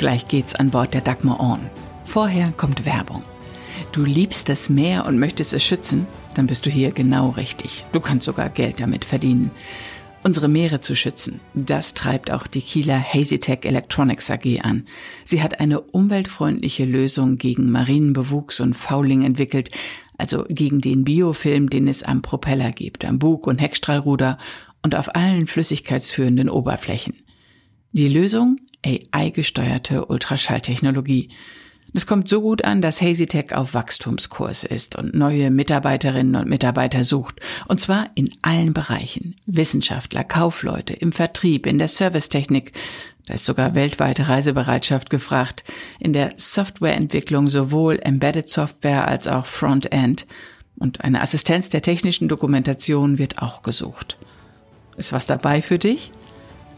Gleich geht's an Bord der Dagmar On. Vorher kommt Werbung. Du liebst das Meer und möchtest es schützen? Dann bist du hier genau richtig. Du kannst sogar Geld damit verdienen. Unsere Meere zu schützen, das treibt auch die Kieler Hazytech Electronics AG an. Sie hat eine umweltfreundliche Lösung gegen Marinenbewuchs und Fouling entwickelt, also gegen den Biofilm, den es am Propeller gibt, am Bug- und Heckstrahlruder und auf allen flüssigkeitsführenden Oberflächen. Die Lösung? AI-gesteuerte Ultraschalltechnologie. Das kommt so gut an, dass HazyTech auf Wachstumskurs ist und neue Mitarbeiterinnen und Mitarbeiter sucht. Und zwar in allen Bereichen. Wissenschaftler, Kaufleute, im Vertrieb, in der Servicetechnik. Da ist sogar weltweite Reisebereitschaft gefragt. In der Softwareentwicklung sowohl Embedded Software als auch Frontend. Und eine Assistenz der technischen Dokumentation wird auch gesucht. Ist was dabei für dich?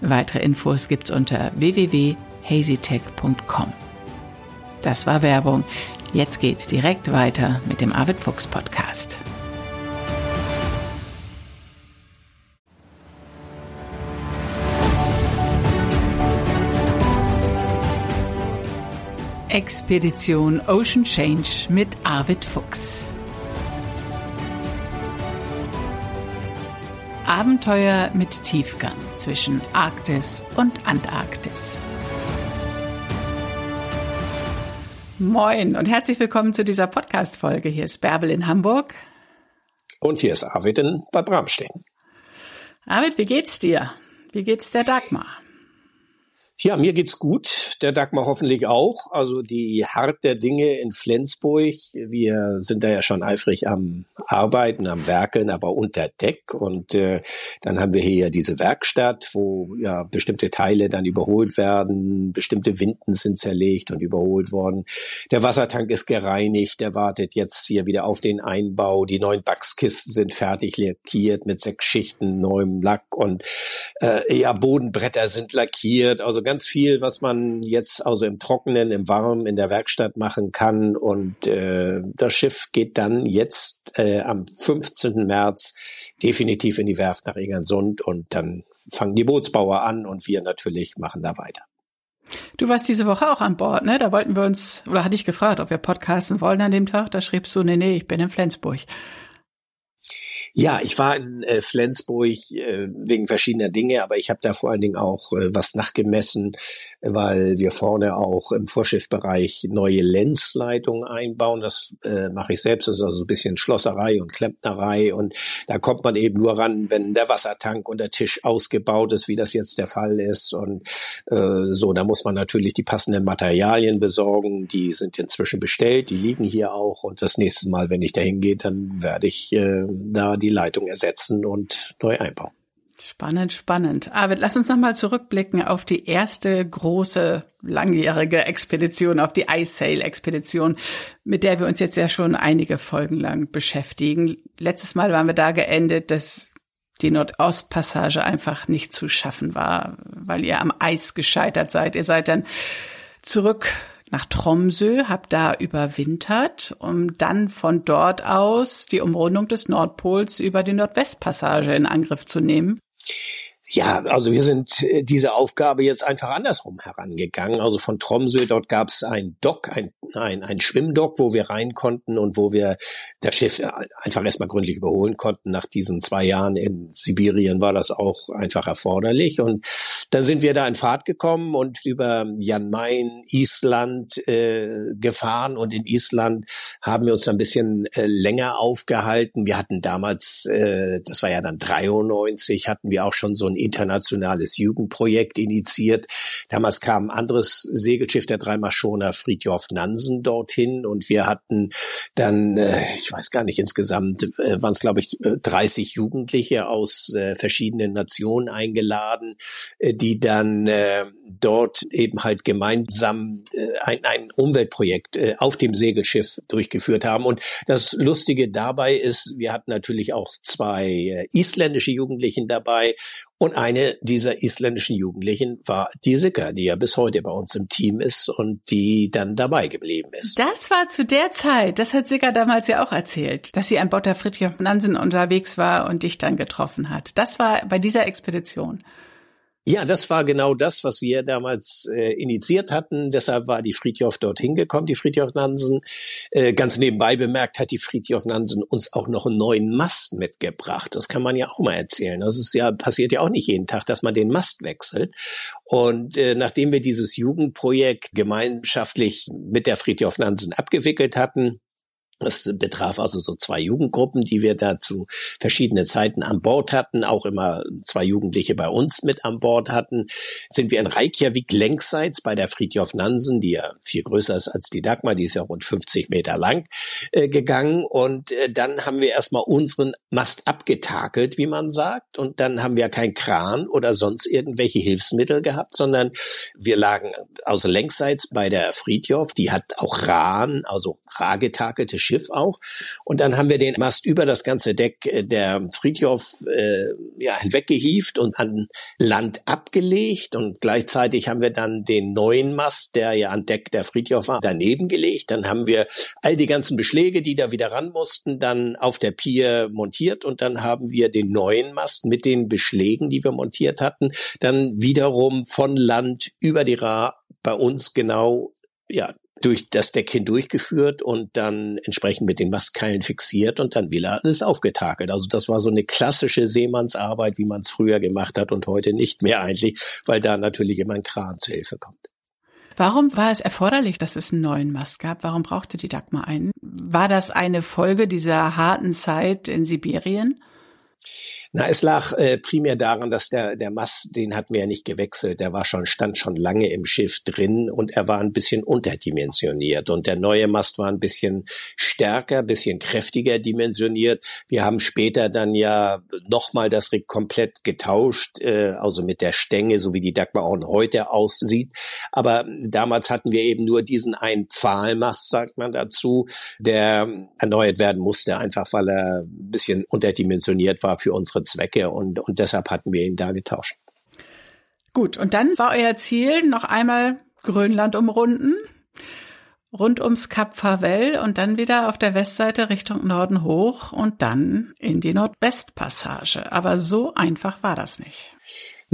Weitere Infos gibt's unter www.hazytech.com. Das war Werbung. Jetzt geht's direkt weiter mit dem Arvid Fuchs Podcast. Expedition Ocean Change mit Arvid Fuchs. Abenteuer mit Tiefgang zwischen Arktis und Antarktis. Moin und herzlich willkommen zu dieser Podcast-Folge. Hier ist Bärbel in Hamburg. Und hier ist Arvid in Bad Bramstedt. Arvid, wie geht's dir? Wie geht's der Dagmar? Ja, mir geht's gut. Der Dagmar hoffentlich auch. Also die Hart der Dinge in Flensburg. Wir sind da ja schon eifrig am Arbeiten, am Werkeln, aber unter Deck. Und äh, dann haben wir hier ja diese Werkstatt, wo ja bestimmte Teile dann überholt werden. Bestimmte Winden sind zerlegt und überholt worden. Der Wassertank ist gereinigt. Der wartet jetzt hier wieder auf den Einbau. Die neuen Backskisten sind fertig lackiert mit sechs Schichten neuem Lack und äh, ja, Bodenbretter sind lackiert. Also ganz viel, was man jetzt also im Trockenen, im Warmen, in der Werkstatt machen kann. Und äh, das Schiff geht dann jetzt äh, am 15. März definitiv in die Werft nach Egersund und dann fangen die Bootsbauer an und wir natürlich machen da weiter. Du warst diese Woche auch an Bord, ne? Da wollten wir uns, oder hatte ich gefragt, ob wir podcasten wollen an dem Tag. Da schriebst du, nee, nee, ich bin in Flensburg. Ja, ich war in äh, Flensburg äh, wegen verschiedener Dinge, aber ich habe da vor allen Dingen auch äh, was nachgemessen, weil wir vorne auch im Vorschiffbereich neue Lenzleitungen einbauen. Das äh, mache ich selbst. Das ist also ein bisschen Schlosserei und Klempnerei und da kommt man eben nur ran, wenn der Wassertank und der Tisch ausgebaut ist, wie das jetzt der Fall ist. Und äh, so, da muss man natürlich die passenden Materialien besorgen. Die sind inzwischen bestellt, die liegen hier auch. Und das nächste Mal, wenn ich da hingehe, dann werde ich äh, da die Leitung ersetzen und neu einbauen. Spannend, spannend. Arvid, lass uns nochmal zurückblicken auf die erste große langjährige Expedition, auf die iSail-Expedition, mit der wir uns jetzt ja schon einige Folgen lang beschäftigen. Letztes Mal waren wir da geendet, dass die Nordostpassage einfach nicht zu schaffen war, weil ihr am Eis gescheitert seid. Ihr seid dann zurück nach Tromsø, habe da überwintert, um dann von dort aus die Umrundung des Nordpols über die Nordwestpassage in Angriff zu nehmen. Ja, also wir sind äh, diese Aufgabe jetzt einfach andersrum herangegangen. Also von Tromsø, dort gab es ein Dock, ein, ein, ein Schwimmdock, wo wir rein konnten und wo wir das Schiff einfach erstmal gründlich überholen konnten. Nach diesen zwei Jahren in Sibirien war das auch einfach erforderlich. Und dann sind wir da in Fahrt gekommen und über Jan Mayen, Island äh, gefahren. Und in Island haben wir uns ein bisschen äh, länger aufgehalten. Wir hatten damals, äh, das war ja dann 93, hatten wir auch schon so ein internationales Jugendprojekt initiiert. Damals kam ein anderes Segelschiff, der Dreimaschoner Friedhof Nansen dorthin und wir hatten dann, äh, ich weiß gar nicht, insgesamt äh, waren es glaube ich 30 Jugendliche aus äh, verschiedenen Nationen eingeladen, äh, die dann äh, dort eben halt gemeinsam äh, ein, ein Umweltprojekt äh, auf dem Segelschiff durchgeführt haben. Und das Lustige dabei ist, wir hatten natürlich auch zwei äh, isländische Jugendlichen dabei und eine dieser isländischen Jugendlichen war die Sicker, die ja bis heute bei uns im Team ist und die dann dabei geblieben ist. Das war zu der Zeit, das hat Sicker damals ja auch erzählt, dass sie an Bord der Friedrich Nansen unterwegs war und dich dann getroffen hat. Das war bei dieser Expedition. Ja, das war genau das, was wir damals äh, initiiert hatten. Deshalb war die Friedhof dorthin gekommen, die Friedhof Nansen. Äh, ganz nebenbei bemerkt hat die Friedhof Nansen uns auch noch einen neuen Mast mitgebracht. Das kann man ja auch mal erzählen. Das ist ja passiert ja auch nicht jeden Tag, dass man den Mast wechselt. Und äh, nachdem wir dieses Jugendprojekt gemeinschaftlich mit der Friedhof Nansen abgewickelt hatten, das betraf also so zwei Jugendgruppen, die wir da zu verschiedenen Zeiten an Bord hatten, auch immer zwei Jugendliche bei uns mit an Bord hatten. Sind wir in Reykjavik längsseits bei der Friedhof Nansen, die ja viel größer ist als die Dagmar, die ist ja rund 50 Meter lang, äh, gegangen. Und äh, dann haben wir erstmal unseren Mast abgetakelt, wie man sagt. Und dann haben wir kein Kran oder sonst irgendwelche Hilfsmittel gehabt, sondern wir lagen also längsseits bei der Friedhof, die hat auch Rahn, also rar getakelte Schiff auch. Und dann haben wir den Mast über das ganze Deck äh, der Friedhof äh, ja, hinweggehieft und an Land abgelegt. Und gleichzeitig haben wir dann den neuen Mast, der ja an Deck der Friedhof war, daneben gelegt. Dann haben wir all die ganzen Beschläge, die da wieder ran mussten, dann auf der Pier montiert. Und dann haben wir den neuen Mast mit den Beschlägen, die wir montiert hatten, dann wiederum von Land über die Ra bei uns genau ja, durch das Deck hindurchgeführt und dann entsprechend mit den Mastkeilen fixiert und dann wieder alles aufgetakelt. Also das war so eine klassische Seemannsarbeit, wie man es früher gemacht hat und heute nicht mehr eigentlich, weil da natürlich immer ein Kran zur Hilfe kommt. Warum war es erforderlich, dass es einen neuen Mast gab? Warum brauchte die Dagmar einen? War das eine Folge dieser harten Zeit in Sibirien? Na, es lag äh, primär daran, dass der der Mast, den hatten wir ja nicht gewechselt, der war schon stand schon lange im Schiff drin und er war ein bisschen unterdimensioniert und der neue Mast war ein bisschen stärker, bisschen kräftiger dimensioniert. Wir haben später dann ja nochmal das Rig komplett getauscht, äh, also mit der Stänge, so wie die Dagmar auch heute aussieht. Aber damals hatten wir eben nur diesen einen Pfahlmast, sagt man dazu, der erneuert werden musste, einfach weil er ein bisschen unterdimensioniert war für unsere Zwecke und, und deshalb hatten wir ihn da getauscht. Gut, und dann war euer Ziel noch einmal Grönland umrunden, rund ums Kap Farvel und dann wieder auf der Westseite Richtung Norden hoch und dann in die Nordwestpassage. Aber so einfach war das nicht.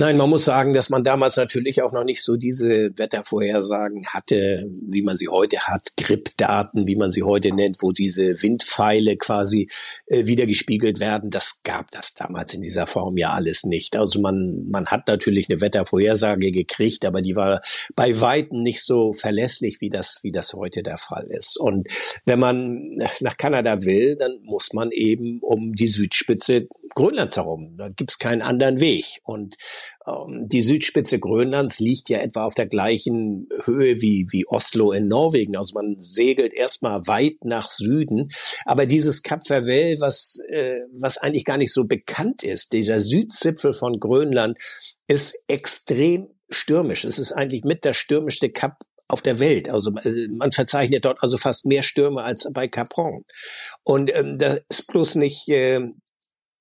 Nein, man muss sagen, dass man damals natürlich auch noch nicht so diese Wettervorhersagen hatte, wie man sie heute hat, Grip-Daten, wie man sie heute nennt, wo diese Windpfeile quasi äh, wiedergespiegelt werden. Das gab das damals in dieser Form ja alles nicht. Also man, man hat natürlich eine Wettervorhersage gekriegt, aber die war bei Weitem nicht so verlässlich, wie das, wie das heute der Fall ist. Und wenn man nach Kanada will, dann muss man eben um die Südspitze Grönlands herum. Da gibt's keinen anderen Weg. Und ähm, die Südspitze Grönlands liegt ja etwa auf der gleichen Höhe wie, wie Oslo in Norwegen. Also man segelt erstmal weit nach Süden. Aber dieses Kap Farvel, was, äh, was eigentlich gar nicht so bekannt ist, dieser Südzipfel von Grönland, ist extrem stürmisch. Es ist eigentlich mit der stürmischste Kap auf der Welt. Also äh, man verzeichnet dort also fast mehr Stürme als bei Capron. Und ähm, da ist bloß nicht äh,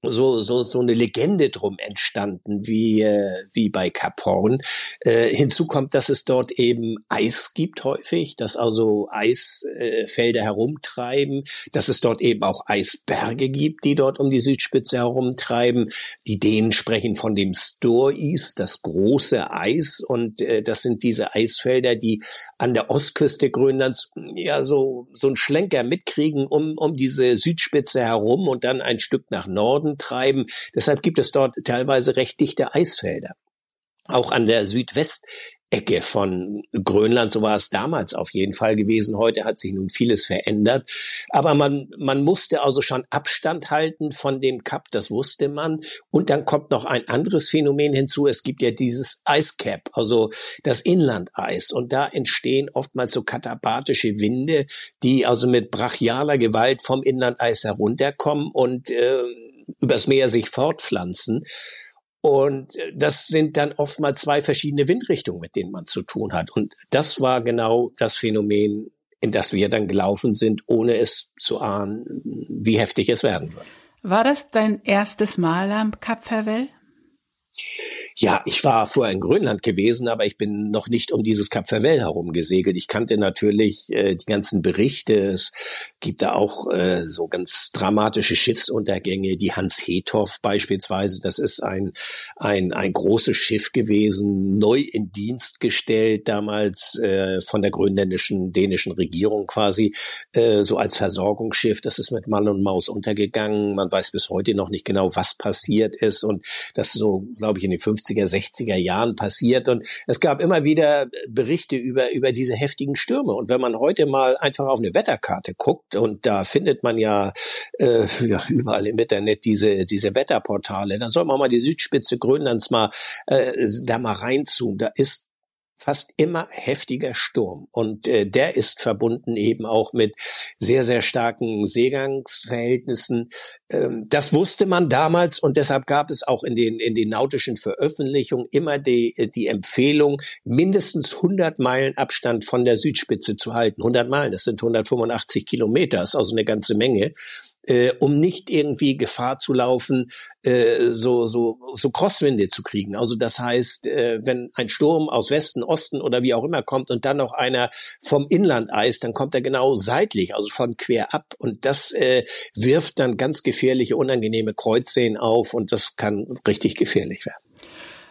so, so, so eine Legende drum entstanden, wie, äh, wie bei Cap Horn. Äh, hinzu kommt, dass es dort eben Eis gibt häufig, dass also Eisfelder äh, herumtreiben, dass es dort eben auch Eisberge gibt, die dort um die Südspitze herumtreiben. Die Dänen sprechen von dem Store-Eis, das große Eis, und äh, das sind diese Eisfelder, die an der Ostküste Grönlands ja so, so einen Schlenker mitkriegen um, um diese Südspitze herum und dann ein Stück nach Norden treiben. Deshalb gibt es dort teilweise recht dichte Eisfelder. Auch an der Südwest von Grönland, so war es damals auf jeden Fall gewesen. Heute hat sich nun vieles verändert. Aber man, man musste also schon Abstand halten von dem Kap, das wusste man. Und dann kommt noch ein anderes Phänomen hinzu. Es gibt ja dieses Ice Cap, also das Inlandeis. Und da entstehen oftmals so katabatische Winde, die also mit brachialer Gewalt vom Inlandeis herunterkommen und äh, übers Meer sich fortpflanzen. Und das sind dann oft mal zwei verschiedene Windrichtungen, mit denen man zu tun hat. Und das war genau das Phänomen, in das wir dann gelaufen sind, ohne es zu ahnen, wie heftig es werden wird. War das dein erstes Mal am Kap Farvel? Ja, ich war vorher in Grönland gewesen, aber ich bin noch nicht um dieses Kap Verwell herum gesegelt. Ich kannte natürlich äh, die ganzen Berichte. Es gibt da auch äh, so ganz dramatische Schiffsuntergänge. Die Hans Hethoff beispielsweise, das ist ein, ein, ein großes Schiff gewesen, neu in Dienst gestellt, damals äh, von der grönländischen, dänischen Regierung quasi, äh, so als Versorgungsschiff. Das ist mit Mann und Maus untergegangen. Man weiß bis heute noch nicht genau, was passiert ist. Und das so, glaube ich, in den 50er, 60er Jahren passiert. Und es gab immer wieder Berichte über, über diese heftigen Stürme. Und wenn man heute mal einfach auf eine Wetterkarte guckt, und da findet man ja, äh, ja überall im Internet diese, diese Wetterportale, dann soll man mal die Südspitze Grönlands mal äh, da mal reinzoomen. Da ist fast immer heftiger Sturm. Und äh, der ist verbunden eben auch mit sehr, sehr starken Seegangsverhältnissen. Ähm, das wusste man damals und deshalb gab es auch in den, in den nautischen Veröffentlichungen immer die, die Empfehlung, mindestens 100 Meilen Abstand von der Südspitze zu halten. 100 Meilen, das sind 185 Kilometer, ist also eine ganze Menge äh, um nicht irgendwie Gefahr zu laufen, äh, so, so, so Crosswinde zu kriegen. Also das heißt, äh, wenn ein Sturm aus Westen, Osten oder wie auch immer kommt und dann noch einer vom Inland eist, dann kommt er genau seitlich, also von quer ab. Und das äh, wirft dann ganz gefährliche, unangenehme Kreuzseen auf und das kann richtig gefährlich werden.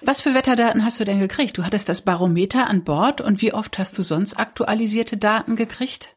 Was für Wetterdaten hast du denn gekriegt? Du hattest das Barometer an Bord und wie oft hast du sonst aktualisierte Daten gekriegt?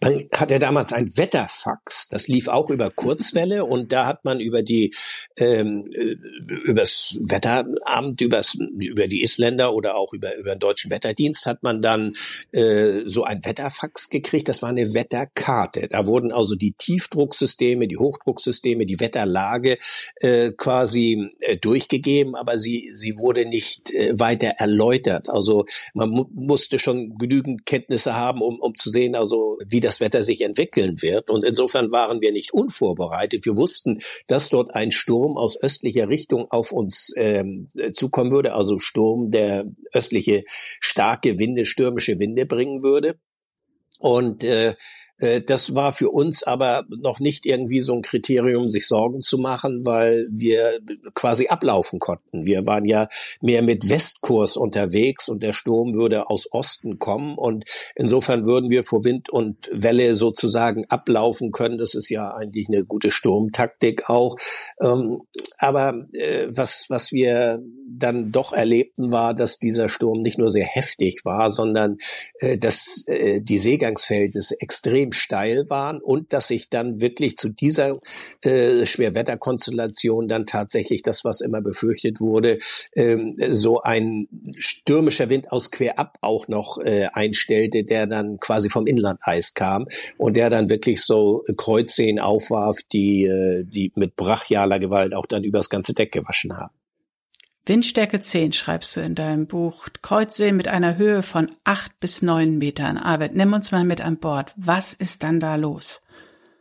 Man hatte damals ein Wetterfax, das lief auch über Kurzwelle und da hat man über die ähm, äh, übers Wetteramt, übers, über die Isländer oder auch über über den deutschen Wetterdienst hat man dann äh, so ein Wetterfax gekriegt. Das war eine Wetterkarte. Da wurden also die Tiefdrucksysteme, die Hochdrucksysteme, die Wetterlage äh, quasi äh, durchgegeben, aber sie sie wurde nicht äh, weiter erläutert. Also man mu musste schon genügend Kenntnisse haben, um um zu sehen, also wie das Wetter sich entwickeln wird. Und insofern waren wir nicht unvorbereitet. Wir wussten, dass dort ein Sturm aus östlicher Richtung auf uns ähm, zukommen würde, also Sturm, der östliche starke Winde, stürmische Winde bringen würde. Und äh, das war für uns aber noch nicht irgendwie so ein Kriterium, sich Sorgen zu machen, weil wir quasi ablaufen konnten. Wir waren ja mehr mit Westkurs unterwegs und der Sturm würde aus Osten kommen und insofern würden wir vor Wind und Welle sozusagen ablaufen können. Das ist ja eigentlich eine gute Sturmtaktik auch. Aber äh, was, was wir dann doch erlebten, war, dass dieser Sturm nicht nur sehr heftig war, sondern äh, dass die Seegangsverhältnisse extrem steil waren und dass sich dann wirklich zu dieser äh, Schwerwetterkonstellation dann tatsächlich das, was immer befürchtet wurde, ähm, so ein stürmischer Wind aus querab auch noch äh, einstellte, der dann quasi vom Inlandeis kam und der dann wirklich so Kreuzseen aufwarf, die, äh, die mit brachialer Gewalt auch dann übers ganze Deck gewaschen haben. Windstärke 10 schreibst du in deinem Buch. Kreuzsee mit einer Höhe von acht bis neun Metern. Arbeit, nimm uns mal mit an Bord. Was ist dann da los?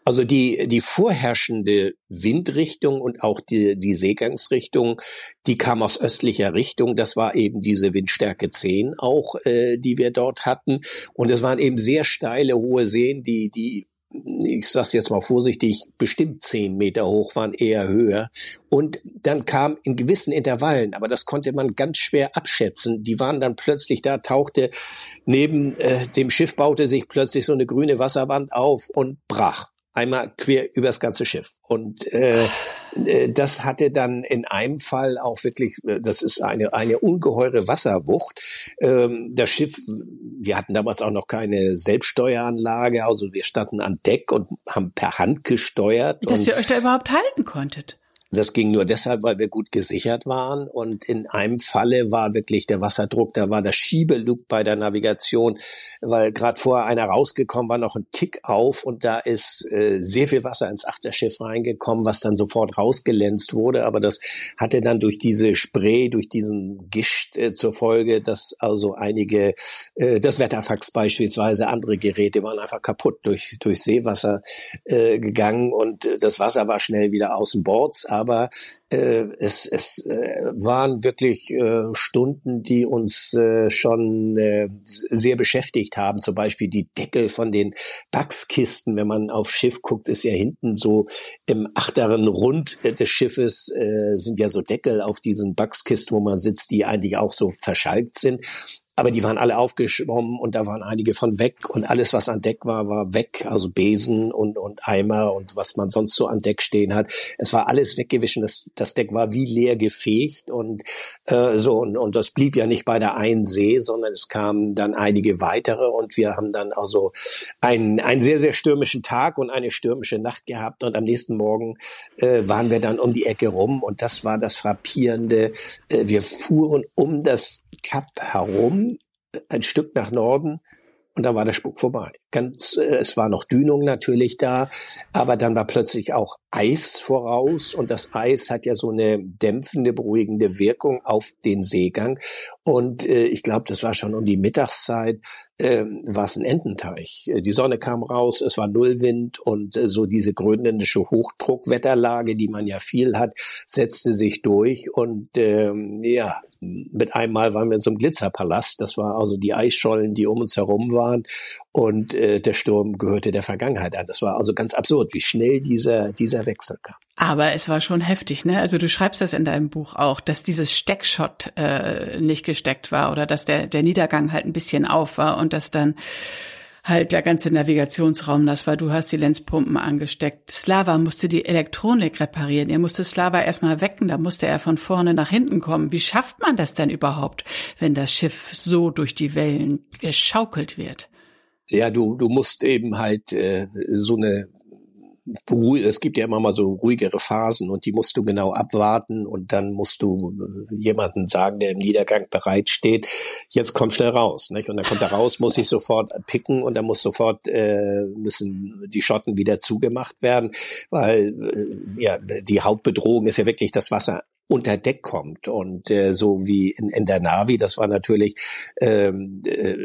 Also die, die vorherrschende Windrichtung und auch die, die Seegangsrichtung, die kam aus östlicher Richtung. Das war eben diese Windstärke 10 auch, äh, die wir dort hatten. Und es waren eben sehr steile, hohe Seen, die, die ich sag's jetzt mal vorsichtig, bestimmt zehn Meter hoch waren, eher höher. Und dann kam in gewissen Intervallen, aber das konnte man ganz schwer abschätzen. Die waren dann plötzlich da, tauchte neben äh, dem Schiff baute sich plötzlich so eine grüne Wasserwand auf und brach einmal quer übers ganze Schiff. Und äh, äh, das hatte dann in einem Fall auch wirklich, äh, das ist eine, eine ungeheure Wasserwucht. Ähm, das Schiff, wir hatten damals auch noch keine Selbststeueranlage, also wir standen an Deck und haben per Hand gesteuert. Dass ihr euch da überhaupt halten konntet. Das ging nur deshalb, weil wir gut gesichert waren. Und in einem Falle war wirklich der Wasserdruck, da war das Schiebelug bei der Navigation, weil gerade vorher einer rausgekommen war, noch ein Tick auf und da ist äh, sehr viel Wasser ins Achterschiff reingekommen, was dann sofort rausgelänzt wurde. Aber das hatte dann durch diese Spray, durch diesen Gischt äh, zur Folge, dass also einige, äh, das Wetterfax beispielsweise, andere Geräte waren einfach kaputt durch, durch Seewasser äh, gegangen und äh, das Wasser war schnell wieder außen Bords aber äh, es, es äh, waren wirklich äh, Stunden, die uns äh, schon äh, sehr beschäftigt haben. Zum Beispiel die Deckel von den Backskisten. Wenn man auf Schiff guckt, ist ja hinten so im achteren Rund des Schiffes äh, sind ja so Deckel auf diesen Backskisten, wo man sitzt, die eigentlich auch so verschalkt sind aber die waren alle aufgeschwommen und da waren einige von weg und alles, was an Deck war, war weg. Also Besen und, und Eimer und was man sonst so an Deck stehen hat. Es war alles weggewischt. Das, das Deck war wie leer gefegt und äh, so und, und das blieb ja nicht bei der einen See, sondern es kamen dann einige weitere und wir haben dann also einen, einen sehr, sehr stürmischen Tag und eine stürmische Nacht gehabt und am nächsten Morgen äh, waren wir dann um die Ecke rum und das war das Frappierende. Äh, wir fuhren um das Kap herum, ein Stück nach Norden und dann war der Spuk vorbei. Ganz, äh, es war noch Dünung natürlich da, aber dann war plötzlich auch Eis voraus und das Eis hat ja so eine dämpfende, beruhigende Wirkung auf den Seegang. Und äh, ich glaube, das war schon um die Mittagszeit, äh, war es ein Ententeich. Die Sonne kam raus, es war Nullwind und äh, so diese grönländische Hochdruckwetterlage, die man ja viel hat, setzte sich durch und ähm, ja, mit einmal waren wir in so einem Glitzerpalast. Das war also die Eisschollen, die um uns herum waren. Und äh, der Sturm gehörte der Vergangenheit an. Das war also ganz absurd, wie schnell dieser, dieser Wechsel kam. Aber es war schon heftig, ne? Also du schreibst das in deinem Buch auch, dass dieses Steckshot äh, nicht gesteckt war oder dass der, der Niedergang halt ein bisschen auf war und dass dann halt der ganze Navigationsraum das war. Du hast die Lenzpumpen angesteckt. Slava musste die Elektronik reparieren. Er musste Slava erstmal wecken, da musste er von vorne nach hinten kommen. Wie schafft man das denn überhaupt, wenn das Schiff so durch die Wellen geschaukelt wird? Ja, du, du musst eben halt äh, so eine es gibt ja immer mal so ruhigere Phasen und die musst du genau abwarten und dann musst du äh, jemanden sagen, der im Niedergang bereitsteht, jetzt komm schnell raus. Nicht? Und dann kommt er raus, muss ich sofort picken und dann muss sofort äh, müssen die Schotten wieder zugemacht werden, weil äh, ja die Hauptbedrohung ist ja wirklich das Wasser unter Deck kommt. Und äh, so wie in, in der Navi, das war natürlich ähm, äh,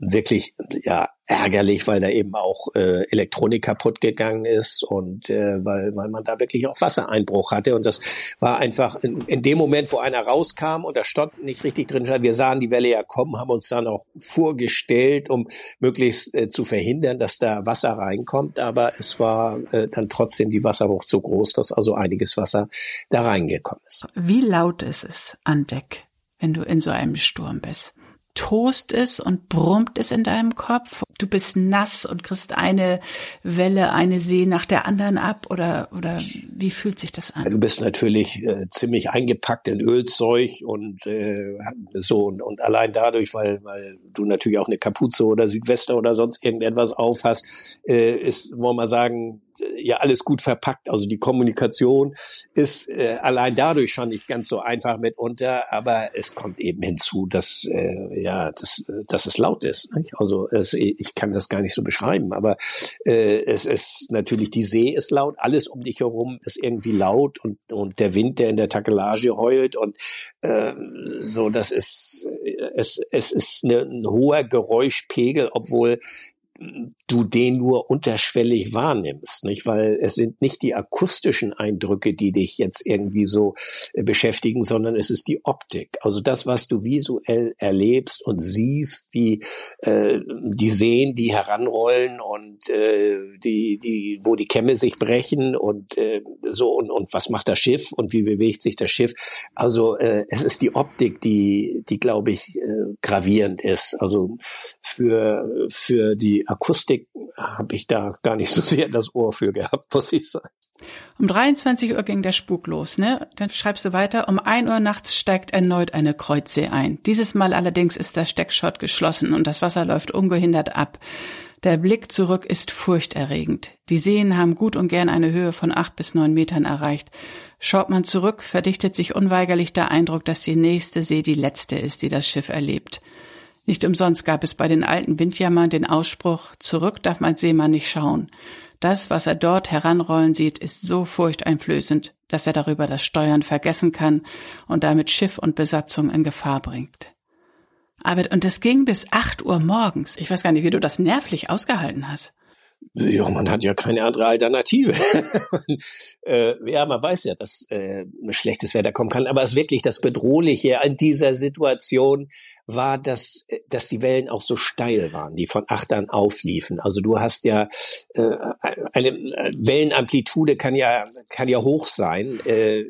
wirklich ja ärgerlich, weil da eben auch äh, Elektronik kaputt gegangen ist und äh, weil, weil man da wirklich auch Wassereinbruch hatte. Und das war einfach in, in dem Moment, wo einer rauskam und da stand nicht richtig drin, wir sahen die Welle ja kommen, haben uns dann auch vorgestellt, um möglichst äh, zu verhindern, dass da Wasser reinkommt. Aber es war äh, dann trotzdem die Wasserwucht so groß, dass also einiges Wasser da reingekommen ist. Wie laut ist es an Deck, wenn du in so einem Sturm bist? Toast es und brummt es in deinem Kopf? Du bist nass und kriegst eine Welle, eine See nach der anderen ab oder, oder wie fühlt sich das an? Du bist natürlich äh, ziemlich eingepackt in Ölzeug und äh, so und, und allein dadurch, weil, weil du natürlich auch eine Kapuze oder Südwester oder sonst irgendetwas auf hast, äh, ist, wollen wir sagen, ja alles gut verpackt. Also die Kommunikation ist äh, allein dadurch schon nicht ganz so einfach mitunter, aber es kommt eben hinzu, dass äh, ja, dass, dass es laut ist. Nicht? Also es, ich kann das gar nicht so beschreiben, aber äh, es ist natürlich die See ist laut, alles um dich herum ist irgendwie laut und und der Wind, der in der Takelage heult und äh, so, das ist es es ist eine, ein hoher Geräuschpegel, obwohl du den nur unterschwellig wahrnimmst, nicht? Weil es sind nicht die akustischen Eindrücke, die dich jetzt irgendwie so äh, beschäftigen, sondern es ist die Optik. Also das, was du visuell erlebst und siehst, wie äh, die Seen, die heranrollen und äh, die, die, wo die Kämme sich brechen und äh, so und, und was macht das Schiff und wie bewegt sich das Schiff. Also äh, es ist die Optik, die, die glaube ich äh, gravierend ist. Also für für die Akustik habe ich da gar nicht so sehr das Ohr für gehabt, muss ich sagen. Um 23 Uhr ging der Spuk los, ne? Dann schreibst du weiter. Um 1 Uhr nachts steigt erneut eine Kreuzsee ein. Dieses Mal allerdings ist der Steckschott geschlossen und das Wasser läuft ungehindert ab. Der Blick zurück ist furchterregend. Die Seen haben gut und gern eine Höhe von acht bis neun Metern erreicht. Schaut man zurück, verdichtet sich unweigerlich der Eindruck, dass die nächste See die letzte ist, die das Schiff erlebt. Nicht umsonst gab es bei den alten Windjammern den Ausspruch, zurück darf mein Seemann nicht schauen. Das, was er dort heranrollen sieht, ist so furchteinflößend, dass er darüber das Steuern vergessen kann und damit Schiff und Besatzung in Gefahr bringt. Aber, und das ging bis acht Uhr morgens. Ich weiß gar nicht, wie du das nervlich ausgehalten hast. Ja, man hat ja keine andere Alternative. äh, ja, man weiß ja, dass äh, schlechtes Wetter kommen kann, aber es ist wirklich das Bedrohliche an dieser Situation war, dass, dass die Wellen auch so steil waren, die von Achtern aufliefen. Also du hast ja äh, eine Wellenamplitude kann ja kann ja hoch sein, äh,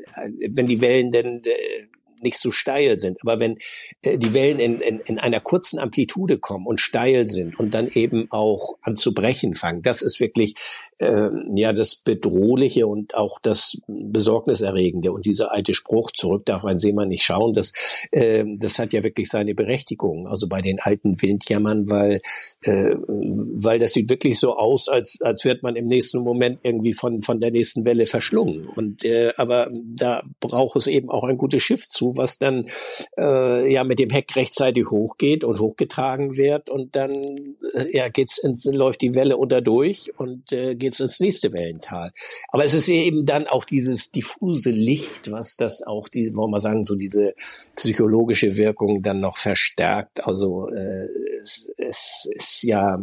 wenn die Wellen denn äh, nicht so steil sind. Aber wenn äh, die Wellen in, in, in einer kurzen Amplitude kommen und steil sind und dann eben auch an zu brechen fangen, das ist wirklich äh, ja das Bedrohliche und auch das Besorgniserregende. Und dieser alte Spruch, zurück darf ein Seemann nicht schauen, das, äh, das hat ja wirklich seine Berechtigung. Also bei den alten Windjammern, weil, äh, weil das sieht wirklich so aus, als, als wird man im nächsten Moment irgendwie von, von der nächsten Welle verschlungen. Und äh, aber da braucht es eben auch ein gutes Schiff zu, was dann äh, ja mit dem Heck rechtzeitig hochgeht und hochgetragen wird und dann äh, ja geht's ins, läuft die Welle unter durch und äh, geht's ins nächste Wellental. Aber es ist eben dann auch dieses diffuse Licht, was das auch die, wollen wir sagen, so diese psychologische Wirkung dann noch verstärkt. Also äh, es, es ist ja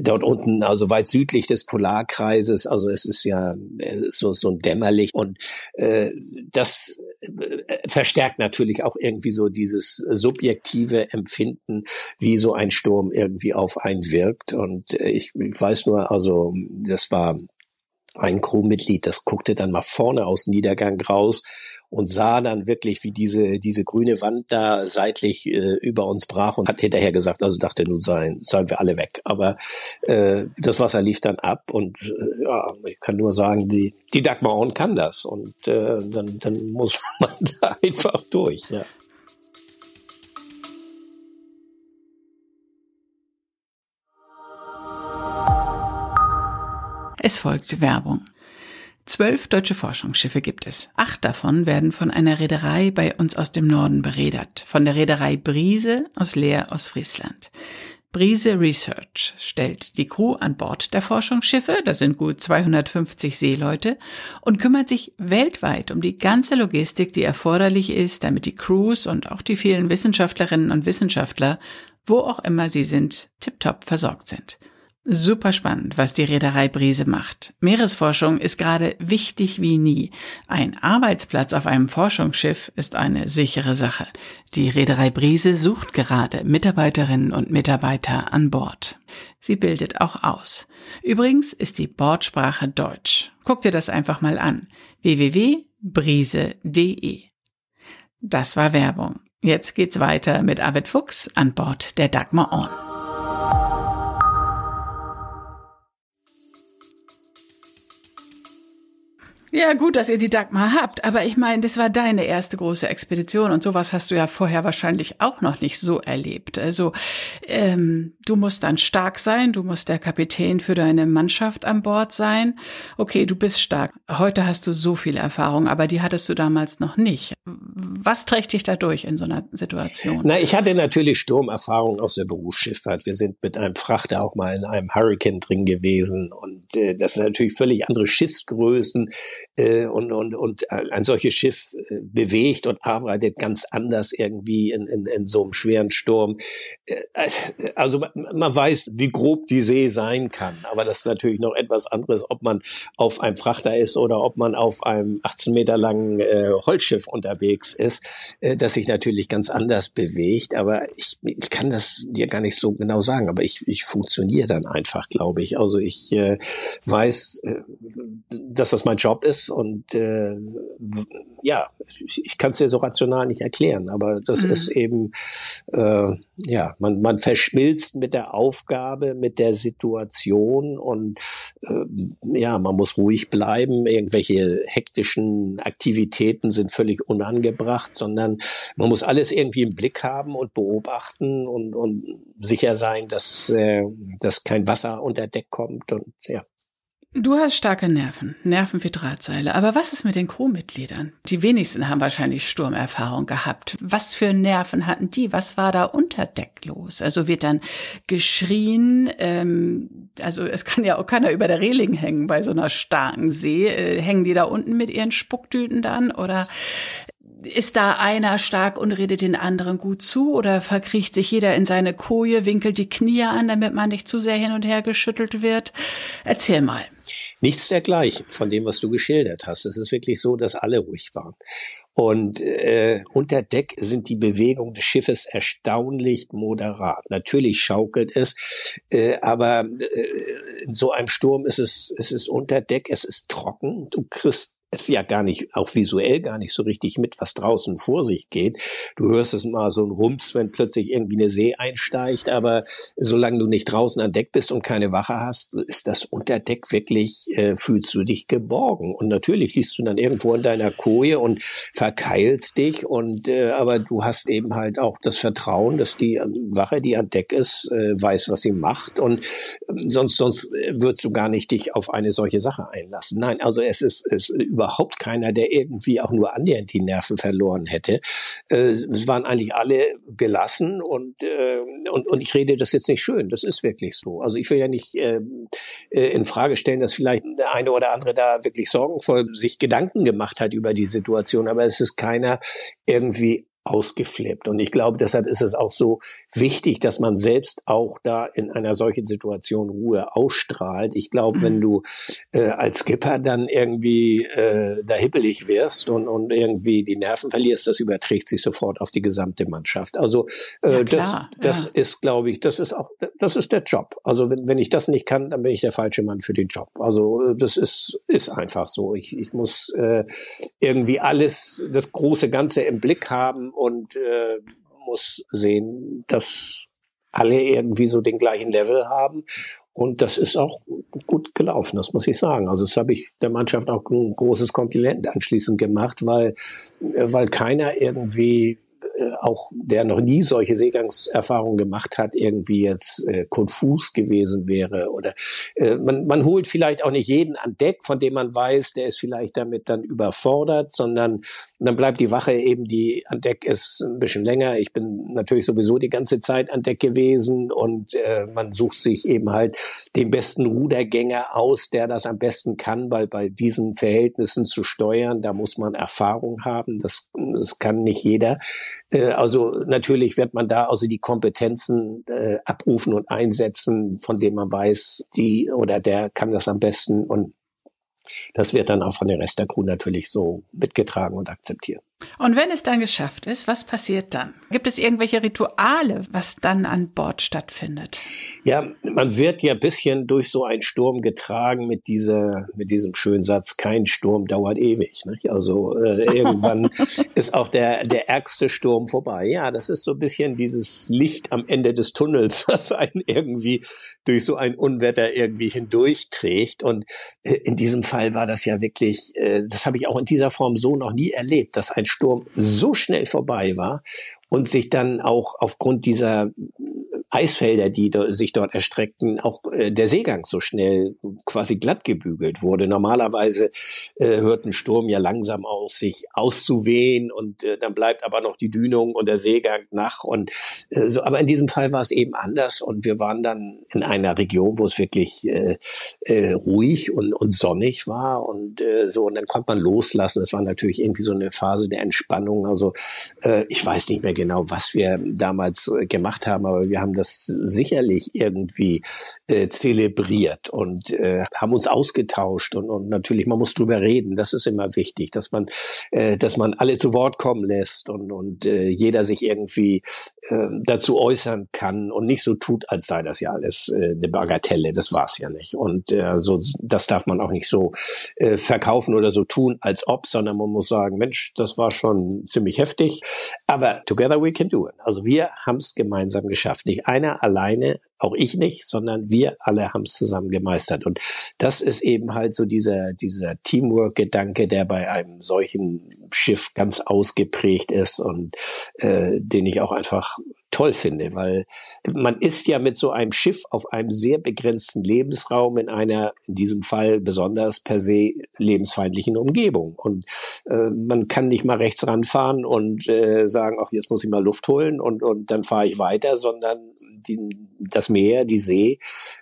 dort unten, also weit südlich des Polarkreises, also es ist ja äh, so, so ein Dämmerlicht und äh, das äh, verstärkt natürlich auch irgendwie so dieses subjektive Empfinden, wie so ein Sturm irgendwie auf einen wirkt. Und ich, ich weiß nur, also das war ein Crewmitglied, das guckte dann mal vorne aus Niedergang raus und sah dann wirklich, wie diese, diese grüne Wand da seitlich äh, über uns brach und hat hinterher gesagt, also dachte nun seien, seien wir alle weg. Aber äh, das Wasser lief dann ab und äh, ja, ich kann nur sagen, die, die Dagmar On kann das und äh, dann, dann muss man da einfach durch. Ja. Es folgt Werbung. Zwölf deutsche Forschungsschiffe gibt es. Acht davon werden von einer Reederei bei uns aus dem Norden beredert, von der Reederei Brise aus Leer aus Friesland. Brise Research stellt die Crew an Bord der Forschungsschiffe, das sind gut 250 Seeleute, und kümmert sich weltweit um die ganze Logistik, die erforderlich ist, damit die Crews und auch die vielen Wissenschaftlerinnen und Wissenschaftler, wo auch immer sie sind, tiptop versorgt sind. Super spannend, was die Reederei Brise macht. Meeresforschung ist gerade wichtig wie nie. Ein Arbeitsplatz auf einem Forschungsschiff ist eine sichere Sache. Die Reederei Brise sucht gerade Mitarbeiterinnen und Mitarbeiter an Bord. Sie bildet auch aus. Übrigens ist die Bordsprache Deutsch. Guck dir das einfach mal an. www.brise.de. Das war Werbung. Jetzt geht's weiter mit Arvid Fuchs an Bord der Dagmar On. Ja, gut, dass ihr die Dagmar habt, aber ich meine, das war deine erste große Expedition und sowas hast du ja vorher wahrscheinlich auch noch nicht so erlebt. Also ähm, du musst dann stark sein, du musst der Kapitän für deine Mannschaft an Bord sein. Okay, du bist stark. Heute hast du so viel Erfahrung, aber die hattest du damals noch nicht. Was trägt dich da durch in so einer Situation? Na, ich hatte natürlich Sturmerfahrung aus der Berufsschifffahrt. Wir sind mit einem Frachter auch mal in einem Hurricane drin gewesen und äh, das sind natürlich völlig andere Schiffsgrößen äh, und, und, und ein solches Schiff äh, bewegt und arbeitet ganz anders irgendwie in, in, in so einem schweren Sturm. Äh, also man, man weiß, wie grob die See sein kann, aber das ist natürlich noch etwas anderes, ob man auf einem Frachter ist oder ob man auf einem 18 Meter langen äh, Holzschiff unterwegs ist, äh, das sich natürlich ganz anders bewegt. Aber ich, ich kann das dir gar nicht so genau sagen, aber ich, ich funktioniere dann einfach, glaube ich. Also ich äh, weiß, äh, dass das mein Job ist und äh, ja, ich, ich kann es dir so rational nicht erklären, aber das mhm. ist eben, äh, ja, man, man verschmilzt mit der Aufgabe, mit der Situation und äh, ja, man muss ruhig bleiben. Irgendwelche hektischen Aktivitäten sind völlig unangebracht, sondern man muss alles irgendwie im Blick haben und beobachten und, und sicher sein, dass, äh, dass kein Wasser unter Deck kommt und ja. Du hast starke Nerven, Nerven wie Drahtseile. Aber was ist mit den Crewmitgliedern? Die wenigsten haben wahrscheinlich Sturmerfahrung gehabt. Was für Nerven hatten die? Was war da unter Deck los? Also wird dann geschrien, ähm, also es kann ja auch keiner über der Reling hängen bei so einer starken See. Äh, hängen die da unten mit ihren Spucktüten dann? Oder ist da einer stark und redet den anderen gut zu oder verkriecht sich jeder in seine Koje, winkelt die Knie an, damit man nicht zu sehr hin und her geschüttelt wird? Erzähl mal. Nichts dergleichen von dem, was du geschildert hast. Es ist wirklich so, dass alle ruhig waren. Und äh, unter Deck sind die Bewegungen des Schiffes erstaunlich moderat. Natürlich schaukelt es, äh, aber äh, in so einem Sturm ist es, es ist unter Deck, es ist trocken. Du kriegst es ja gar nicht, auch visuell gar nicht so richtig mit, was draußen vor sich geht. Du hörst es mal so ein Rums, wenn plötzlich irgendwie eine See einsteigt, aber solange du nicht draußen an Deck bist und keine Wache hast, ist das unter Deck wirklich, äh, fühlst du dich geborgen. Und natürlich liegst du dann irgendwo in deiner Koje und verkeilst dich und äh, aber du hast eben halt auch das Vertrauen, dass die Wache, die an Deck ist, äh, weiß, was sie macht und äh, sonst sonst würdest du gar nicht dich auf eine solche Sache einlassen. Nein, also es ist, es überhaupt keiner, der irgendwie auch nur annähernd die Nerven verloren hätte. Äh, es waren eigentlich alle gelassen und, äh, und, und ich rede das jetzt nicht schön. Das ist wirklich so. Also ich will ja nicht äh, äh, in Frage stellen, dass vielleicht der eine oder andere da wirklich sorgenvoll sich Gedanken gemacht hat über die Situation, aber es ist keiner irgendwie ausgeflippt. Und ich glaube, deshalb ist es auch so wichtig, dass man selbst auch da in einer solchen Situation Ruhe ausstrahlt. Ich glaube, wenn mhm. du äh, als Skipper dann irgendwie äh, da hippelig wirst und, und irgendwie die Nerven verlierst, das überträgt sich sofort auf die gesamte Mannschaft. Also äh, ja, das, das ja. ist, glaube ich, das ist auch, das ist der Job. Also wenn, wenn ich das nicht kann, dann bin ich der falsche Mann für den Job. Also äh, das ist, ist einfach so. Ich, ich muss äh, irgendwie alles, das große Ganze im Blick haben und äh, muss sehen, dass alle irgendwie so den gleichen Level haben. Und das ist auch gut gelaufen, das muss ich sagen. Also das habe ich der Mannschaft auch ein großes Kompliment anschließend gemacht, weil, äh, weil keiner irgendwie äh, auch der noch nie solche Seegangserfahrungen gemacht hat, irgendwie jetzt äh, konfus gewesen wäre. Oder äh, man, man holt vielleicht auch nicht jeden an Deck, von dem man weiß, der ist vielleicht damit dann überfordert, sondern dann bleibt die Wache eben, die an Deck ist, ein bisschen länger. Ich bin natürlich sowieso die ganze Zeit an Deck gewesen und äh, man sucht sich eben halt den besten Rudergänger aus, der das am besten kann, weil bei diesen Verhältnissen zu steuern, da muss man Erfahrung haben. Das, das kann nicht jeder. Äh, also natürlich wird man da also die Kompetenzen äh, abrufen und einsetzen, von denen man weiß, die oder der kann das am besten und das wird dann auch von der Rest der Crew natürlich so mitgetragen und akzeptiert. Und wenn es dann geschafft ist, was passiert dann? Gibt es irgendwelche Rituale, was dann an Bord stattfindet? Ja, man wird ja bisschen durch so einen Sturm getragen mit dieser, mit diesem schönen Satz, kein Sturm dauert ewig. Nicht? Also äh, irgendwann ist auch der, der ärgste Sturm vorbei. Ja, das ist so ein bisschen dieses Licht am Ende des Tunnels, was einen irgendwie durch so ein Unwetter irgendwie hindurchträgt. Und äh, in diesem Fall war das ja wirklich, äh, das habe ich auch in dieser Form so noch nie erlebt, dass ein Sturm so schnell vorbei war und sich dann auch aufgrund dieser Eisfelder, die sich dort erstreckten, auch äh, der Seegang so schnell quasi glatt gebügelt wurde. Normalerweise äh, hört ein Sturm ja langsam auf, sich auszuwehen und äh, dann bleibt aber noch die Dünung und der Seegang nach und äh, so. Aber in diesem Fall war es eben anders und wir waren dann in einer Region, wo es wirklich äh, äh, ruhig und, und sonnig war und äh, so und dann konnte man loslassen. Es war natürlich irgendwie so eine Phase der Entspannung. Also äh, ich weiß nicht mehr genau, was wir damals äh, gemacht haben, aber wir haben das sicherlich irgendwie äh, zelebriert und äh, haben uns ausgetauscht und, und natürlich, man muss drüber reden. Das ist immer wichtig, dass man, äh, dass man alle zu Wort kommen lässt und, und äh, jeder sich irgendwie äh, dazu äußern kann und nicht so tut, als sei das ja alles äh, eine Bagatelle. Das war's ja nicht. Und äh, so, das darf man auch nicht so äh, verkaufen oder so tun, als ob, sondern man muss sagen, Mensch, das war schon ziemlich heftig. Aber together we can do it. Also wir haben es gemeinsam geschafft. Nicht einer alleine, auch ich nicht, sondern wir alle haben es zusammen gemeistert. Und das ist eben halt so dieser, dieser Teamwork-Gedanke, der bei einem solchen Schiff ganz ausgeprägt ist und äh, den ich auch einfach toll finde, weil man ist ja mit so einem Schiff auf einem sehr begrenzten Lebensraum in einer, in diesem Fall besonders per se lebensfeindlichen Umgebung. Und äh, man kann nicht mal rechts ranfahren und äh, sagen, ach, jetzt muss ich mal Luft holen und, und dann fahre ich weiter, sondern die, das Meer, die See,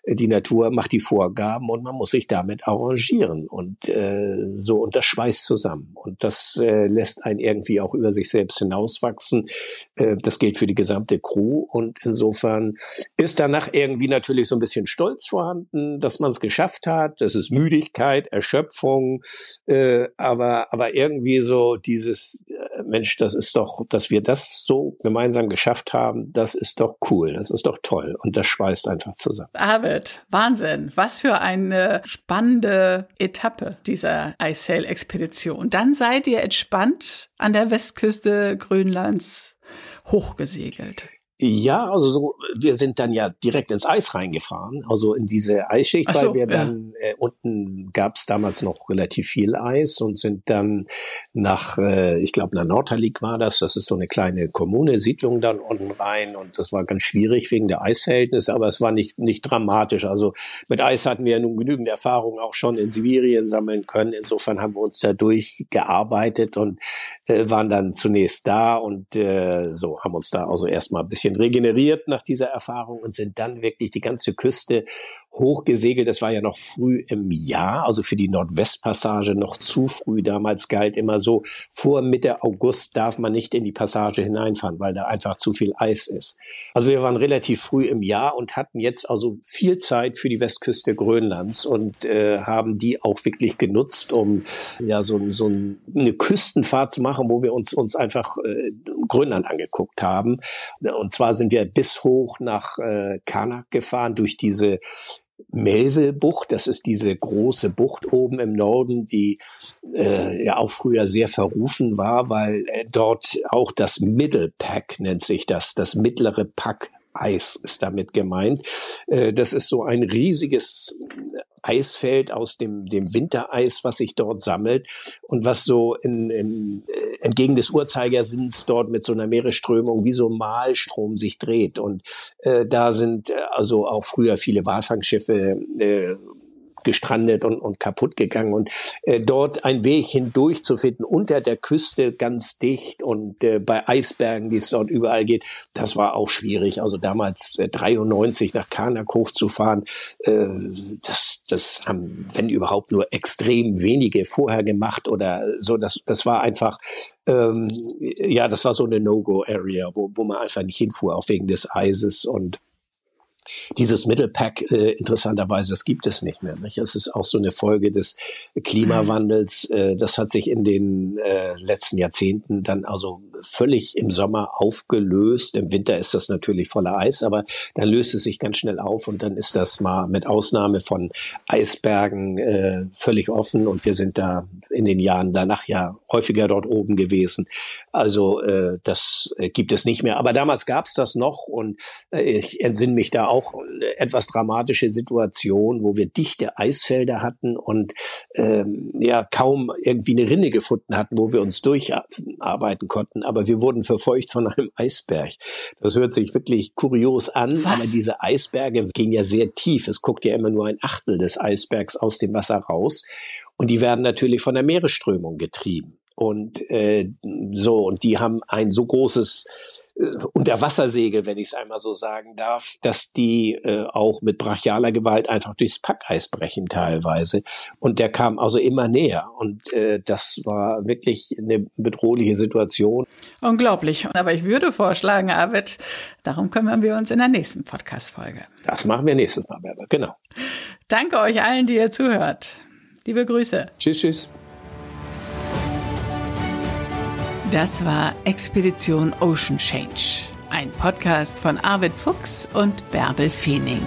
die Natur macht die Vorgaben und man muss sich damit arrangieren und äh, so und das schweißt zusammen und das äh, lässt einen irgendwie auch über sich selbst hinauswachsen. Äh, das gilt für die gesamte Crew und insofern ist danach irgendwie natürlich so ein bisschen Stolz vorhanden, dass man es geschafft hat. Das ist Müdigkeit, Erschöpfung, äh, aber aber irgendwie so dieses äh, Mensch, das ist doch, dass wir das so gemeinsam geschafft haben, das ist doch cool, das ist doch toll und das schweißt einfach zusammen. Arvid, Wahnsinn, was für eine spannende Etappe dieser Eissail-Expedition. Dann seid ihr entspannt an der Westküste Grönlands hochgesegelt. Ja, also so, wir sind dann ja direkt ins Eis reingefahren, also in diese Eisschicht, so, weil wir ja. dann äh, unten gab es damals noch relativ viel Eis und sind dann nach, äh, ich glaube, nach Nordhalik war das, das ist so eine kleine Kommune, Siedlung dann unten rein und das war ganz schwierig wegen der Eisverhältnisse, aber es war nicht nicht dramatisch. Also mit Eis hatten wir ja nun genügend Erfahrung auch schon in Sibirien sammeln können. Insofern haben wir uns da durchgearbeitet und äh, waren dann zunächst da und äh, so haben uns da also erstmal ein bisschen bisschen regeneriert nach dieser Erfahrung und sind dann wirklich die ganze Küste hochgesegelt. Das war ja noch früh im Jahr, also für die Nordwestpassage noch zu früh. Damals galt immer so, vor Mitte August darf man nicht in die Passage hineinfahren, weil da einfach zu viel Eis ist. Also wir waren relativ früh im Jahr und hatten jetzt also viel Zeit für die Westküste Grönlands und äh, haben die auch wirklich genutzt, um ja so, so eine Küstenfahrt zu machen, wo wir uns, uns einfach äh, Grönland angeguckt haben. Und zwar sind wir bis hoch nach äh, Kanak gefahren durch diese Melville-Bucht, das ist diese große Bucht oben im Norden, die äh, ja auch früher sehr verrufen war, weil äh, dort auch das Middle Pack nennt sich das, das mittlere Pack Eis ist damit gemeint. Äh, das ist so ein riesiges Eisfeld aus dem, dem Wintereis, was sich dort sammelt und was so in, in, äh, entgegen des Uhrzeigersinns dort mit so einer Meeresströmung wie so ein Malstrom sich dreht. Und äh, da sind äh, also auch früher viele Walfangschiffe äh, gestrandet und, und kaputt gegangen. Und äh, dort einen Weg hindurch zu finden, unter der Küste ganz dicht und äh, bei Eisbergen, die es dort überall geht, das war auch schwierig. Also damals äh, 93 nach Karnak hochzufahren, äh, das, das haben, wenn überhaupt, nur extrem wenige vorher gemacht oder so. Das, das war einfach ähm, ja, das war so eine No-Go-Area, wo, wo man einfach nicht hinfuhr, auch wegen des Eises und dieses Mittelpack, äh, interessanterweise, das gibt es nicht mehr. Nicht? Es ist auch so eine Folge des Klimawandels. Äh, das hat sich in den äh, letzten Jahrzehnten dann also völlig im Sommer aufgelöst. Im Winter ist das natürlich voller Eis, aber dann löst es sich ganz schnell auf und dann ist das mal mit Ausnahme von Eisbergen äh, völlig offen und wir sind da in den Jahren danach ja häufiger dort oben gewesen. Also äh, das äh, gibt es nicht mehr. Aber damals gab es das noch und äh, ich entsinne mich da auch äh, etwas dramatische Situation, wo wir dichte Eisfelder hatten und ähm, ja kaum irgendwie eine Rinne gefunden hatten, wo wir uns durcharbeiten konnten aber wir wurden verfolgt von einem Eisberg. Das hört sich wirklich kurios an, Was? aber diese Eisberge gingen ja sehr tief. Es guckt ja immer nur ein Achtel des Eisbergs aus dem Wasser raus. Und die werden natürlich von der Meeresströmung getrieben. Und äh, so, und die haben ein so großes äh, Unterwassersegel, wenn ich es einmal so sagen darf, dass die äh, auch mit brachialer Gewalt einfach durchs Packeis brechen teilweise. Und der kam also immer näher. Und äh, das war wirklich eine bedrohliche Situation. Unglaublich. Aber ich würde vorschlagen, Arvid, darum kümmern wir uns in der nächsten Podcast-Folge. Das machen wir nächstes Mal, Berber. Genau. Danke euch allen, die ihr zuhört. Liebe Grüße. Tschüss, tschüss. Das war Expedition Ocean Change, ein Podcast von Arvid Fuchs und Bärbel Feening.